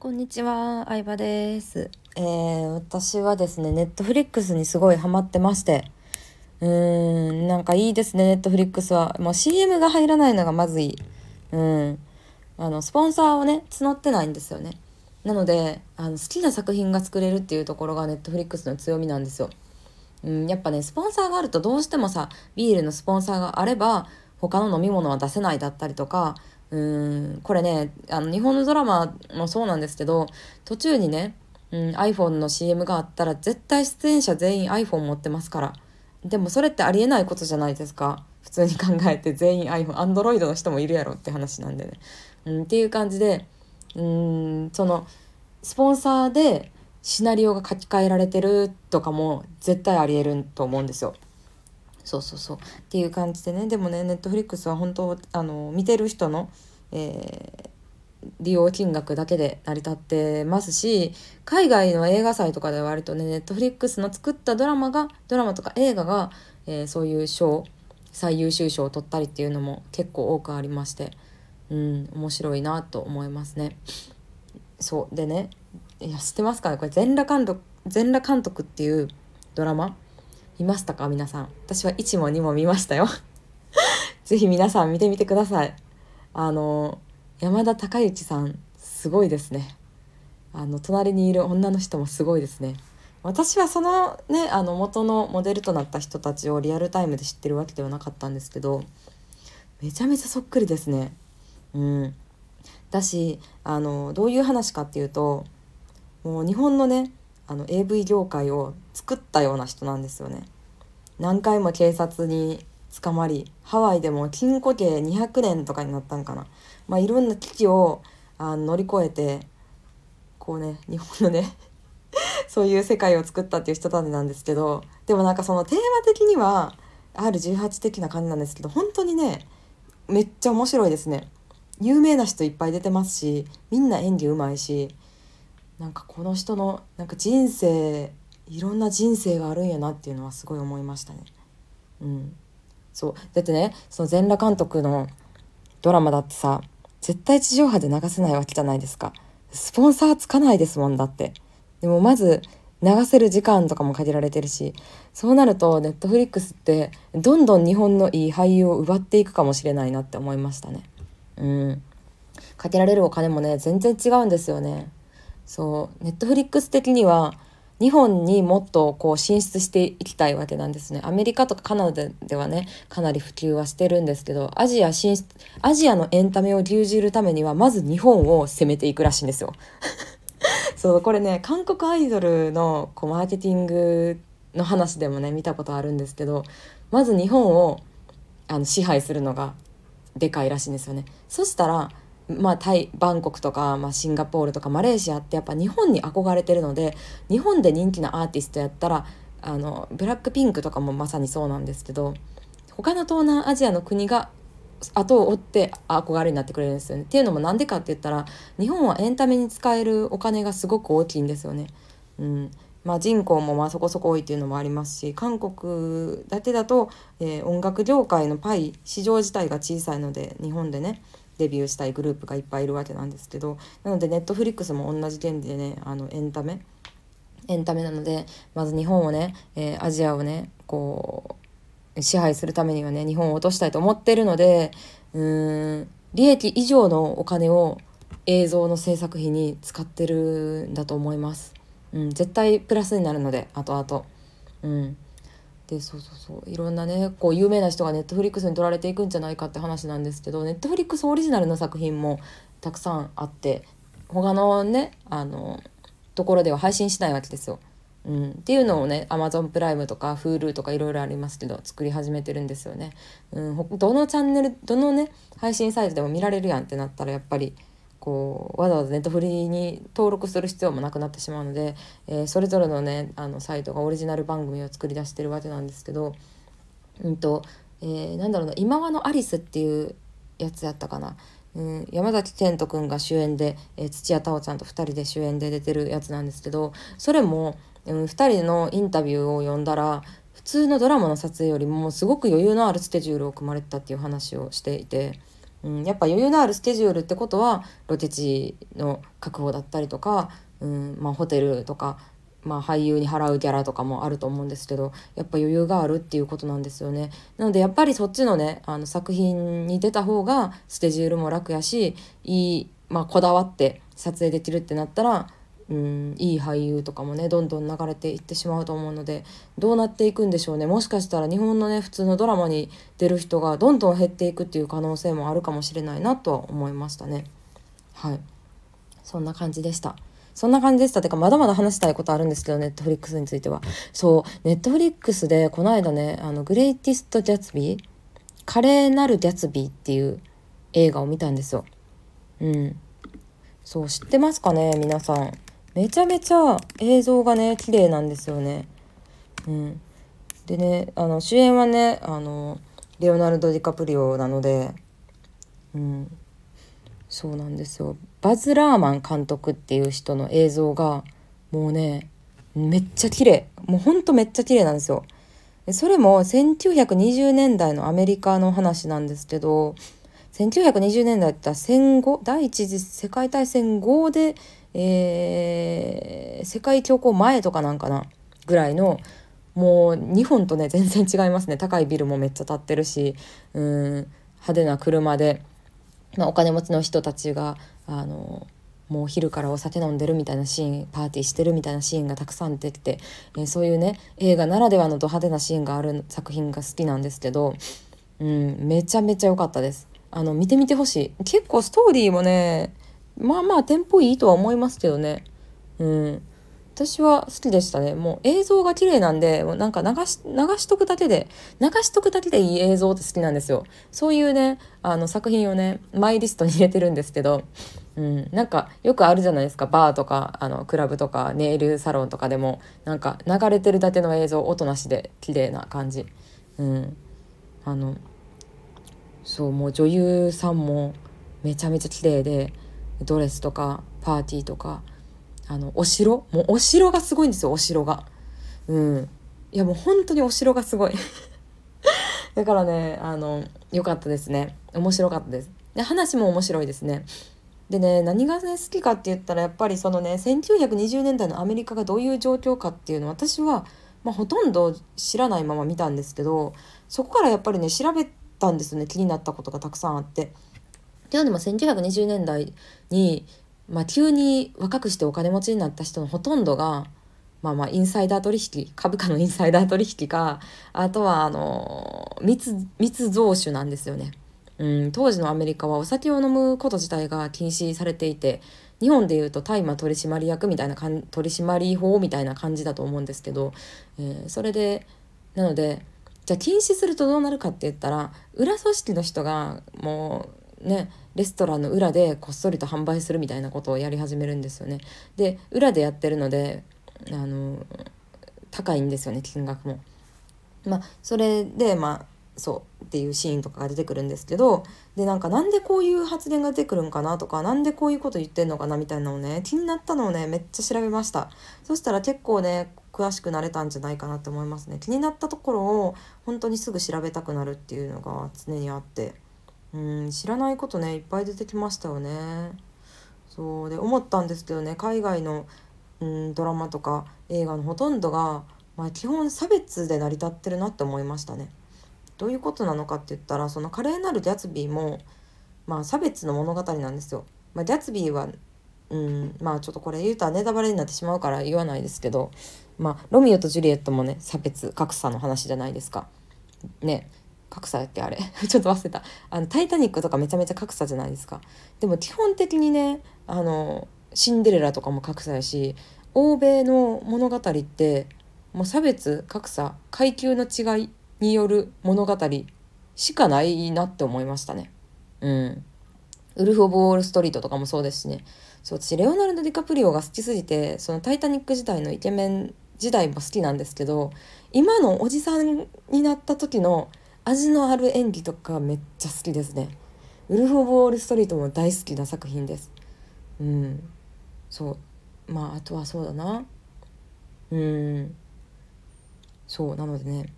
こんにちは、相葉です。えー、私はですね、ネットフリックスにすごいハマってまして、うーん、なんかいいですね、ネットフリックスは。もう CM が入らないのがまずいい。うん。あの、スポンサーをね、募ってないんですよね。なので、あの好きな作品が作れるっていうところがネットフリックスの強みなんですよ。うん、やっぱね、スポンサーがあるとどうしてもさ、ビールのスポンサーがあれば、他の飲み物は出せないだったりとか、うーんこれねあの日本のドラマもそうなんですけど途中にね、うん、iPhone の CM があったら絶対出演者全員 iPhone 持ってますから。でもそれってありえないことじゃないですか。普通に考えて全員 iPhone Android の人もいるやろって話なんでね、うん、っていう感じでうんそのスポンサーでシナリオが書き換えられてるとかも絶対ありえると思うんですよ。そうそうそう。っていう感じでね。でもねネットフリックスは本当あの見てる人の、えー利用金額だけで成り立ってますし海外の映画祭とかでは割とねネットフリックスの作ったドラマがドラマとか映画が、えーそういう賞最優秀賞を取ったりっていうのも結構多くありましてうん面白いなと思いますね。そう。でねいや知ってますかね？これ全裸監督全裸監督っていうドラマ。見ましたか？皆さん。私は1も2も見ましたよ。ぜひ皆さん見てみてください。あの山田孝之さんすごいですね。あの隣にいる女の人もすごいですね。私はそのねあの元のモデルとなった人たちをリアルタイムで知ってるわけではなかったんですけどめちゃめちゃそっくりですね。うん。だしあのどういう話かっていうともう日本のねあの AV 業界を作ったような人なんですよね。何回も警察に捕まりハワイでも禁錮刑200年とかになったんかな。まあいろんな危機をあ乗り越えてこうね日本のね そういう世界を作ったっていう人たちなんですけどでもなんかそのテーマ的には R18 的な感じなんですけど本当にねめっちゃ面白いですね。有名な人いっぱい出てますしみんな演技うまいしなんかこの人のなんか人生いろんな人生があるんやなっていうのはすごい思いましたね。うん、そうだってねその全裸監督のドラマだってさ絶対地上波で流せないわけじゃないですか。スポンサーつかないですもんだって。でもまず流せる時間とかも限られてるしそうなるとネットフリックスってどんどん日本のいい俳優を奪っていくかもしれないなって思いましたね。うん、かけられるお金もね全然違うんですよね。そうネットフリックス的には日本にもっとこう進出していきたいわけなんですね。アメリカとかカナダではねかなり普及はしてるんですけどアジア進出アジアのエンタメを牛耳るためにはまず日本を攻めていくらしいんですよ。そうこれね韓国アイドルのこうマーケティングの話でもね見たことあるんですけどまず日本をあの支配するのがでかいらしいんですよね。そしたらまあ、タイバンコクとか、まあ、シンガポールとかマレーシアってやっぱ日本に憧れてるので日本で人気なアーティストやったらあのブラックピンクとかもまさにそうなんですけど他の東南アジアの国が後を追って憧れになってくれるんですよね。っていうのもなんでかって言ったら日本はエンタメに使えるお金がすごく大きいんですよね。うんまあ、人口もまあそこそこ多いっていうのもありますし韓国だけだと、えー音楽業界のパイ市場自体が小さいので日本でねデビューしたいグループがいっぱいいるわけなんですけどなのでネットフリックスも同じ原理でねあのエンタメエンタメなのでまず日本をね、えーアジアをねこう支配するためにはね日本を落としたいと思ってるのでうーん利益以上のお金を映像の制作費に使ってるんだと思います。うん、絶対プラスになるので後々。うんでそうそうそういろんなねこう有名な人がネットフリックスに取られていくんじゃないかって話なんですけどネットフリックスオリジナルの作品もたくさんあって他のねあのところでは配信しないわけですよ。うん、っていうのをね Amazon プライムとか Hulu とかいろいろありますけど作り始めてるんですよね。うん、どのチャンネルどのね配信サイトでも見られるやんってなったらやっぱりこうわざわざネットフリに登録する必要もなくなってしまうので、えーそれぞれのねあのサイトがオリジナル番組を作り出してるわけなんですけど、うんとえーなんだろうな「今和のアリス」っていうやつやったかな。うん、山崎賢人君が主演で、えー土屋太鳳ちゃんと2人で主演で出てるやつなんですけどそれも、うん、2人のインタビューを読んだら普通のドラマの撮影よりもすごく余裕のあるスケジュールを組まれてたっていう話をしていて、うん、やっぱ余裕のあるスケジュールってことはロケ地の確保だったりとか、うんまあ、ホテルとか、まあ、俳優に払うギャラとかもあると思うんですけどやっぱ余裕があるっていうことなんですよね。なのでやっぱりそっちのねあの作品に出た方がスケジュールも楽やしいい、まあ、こだわって撮影できるってなったらうんいい俳優とかもねどんどん流れていってしまうと思うのでどうなっていくんでしょうね。もしかしたら日本のね普通のドラマに出る人がどんどん減っていくっていう可能性もあるかもしれないなとは思いましたね。はい。そんな感じでした。そんな感じでした。てかまだまだ話したいことあるんですけどネットフリックスについては。そう。ネットフリックスでこの間ねあのグレイティスト・ギャツビー華麗なるギャツビーっていう映画を見たんですよ。うん。そう知ってますかね皆さんめちゃめちゃ映像がね綺麗なんですよね。うん、でねあの主演はねあのレオナルド・ディカプリオなので、うん、そうなんですよバズ・ラーマン監督っていう人の映像がもうねめっちゃ綺麗もうほんとめっちゃ綺麗なんですよ。それも1920年代のアメリカの話なんですけど1920年代って言ったら戦後第一次世界大戦後でえー、世界恐慌前とかなんかなぐらいのもう日本とね全然違いますね高いビルもめっちゃ建ってるしうん派手な車で、まあ、お金持ちの人たちがあのもう昼からお酒飲んでるみたいなシーンパーティーしてるみたいなシーンがたくさん出てて、えー、そういうね映画ならではのド派手なシーンがある作品が好きなんですけど、うん、めちゃめちゃ良かったです。あの見てみてほしい結構ストーリーもねまあまあテンポいいとは思いますけどね。うん。私は好きでしたね。もう映像が綺麗なんでもうなんか流し流しとくだけで流しとくだけでいい映像って好きなんですよ。そういうねあの作品をねマイリストに入れてるんですけどうん、なんかよくあるじゃないですか。バーとかあのクラブとかネイルサロンとかでもなんか流れてるだけの映像音なしで綺麗な感じ。うん。あのそうもう女優さんもめちゃめちゃ綺麗でドレスとかパーティーとかあのお城？もうお城がすごいんですよお城が。うん。いやもう本当にお城がすごい。だからねあの良かったですね。面白かったです。で話も面白いですね。でね何がね好きかって言ったらやっぱりそのね1920年代のアメリカがどういう状況かっていうの私は、まあ、ほとんど知らないまま見たんですけどそこからやっぱりね調べたんですよね。気になったことがたくさんあって。っていうのも1920年代に、まあ、急に若くしてお金持ちになった人のほとんどが、まあまあインサイダー取引株価のインサイダー取引かあとはあの密密造酒なんですよね。うん、当時のアメリカはお酒を飲むこと自体が禁止されていて日本でいうと大麻取締役みたいな取締法みたいな感じだと思うんですけど、えー、それでなのでじゃあ禁止するとどうなるかって言ったら裏組織の人がもうねレストランの裏でこっそりと販売するみたいなことをやり始めるんですよね。で裏でやってるのであの高いんですよね金額も。まあそれでまあそうっていうシーンとかが出てくるんですけどでなんかなんでこういう発言が出てくるんかなとか何でこういうこと言ってんのかなみたいなのをね気になったのをねめっちゃ調べましたそしたら結構ね詳しくなれたんじゃないかなって思いますね気になったところを本当にすぐ調べたくなるっていうのが常にあってうん知らないことねいっぱい出てきましたよね。そうで思ったんですけどね海外のうんドラマとか映画のほとんどが、まあ、基本差別で成り立ってるなって思いましたね。どういうことなのかって言ったらその華麗なるギャツビーも、まあ、差別の物語なんですよ。まあ、ギャツビーはうんまあちょっとこれ言うとはネタバレになってしまうから言わないですけどまあロミオとジュリエットもね差別格差の話じゃないですか。ね格差やってあれ。ちょっと忘れた。あの「タイタニック」とかめちゃめちゃ格差じゃないですか。でも基本的にねあのシンデレラとかも格差やし欧米の物語ってもう差別格差階級の違いによる物語しかないなって思いましたね。うん。ウルフ・オブ・ウォール・ストリートとかもそうですしね。そう私レオナルド・ディカプリオが好きすぎてその「タイタニック」時代のイケメン時代も好きなんですけど今のおじさんになった時の味のある演技とかめっちゃ好きですね。ウルフ・オブ・ウォール・ストリートも大好きな作品です。うん。そう。まああとはそうだな。うん。そう。なのでね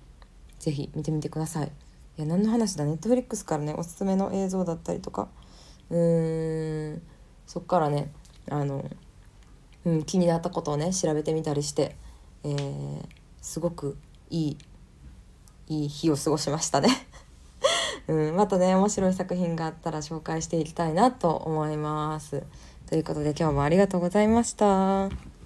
是非見てみてください、いや何の話だ？ネットフリックスからねおすすめの映像だったりとか。うーん。そっからねあの、うん、気になったことをね調べてみたりして、えー、すごくいいいい日を過ごしましたね うん、またね面白い作品があったら紹介していきたいなと思います。ということで今日もありがとうございました。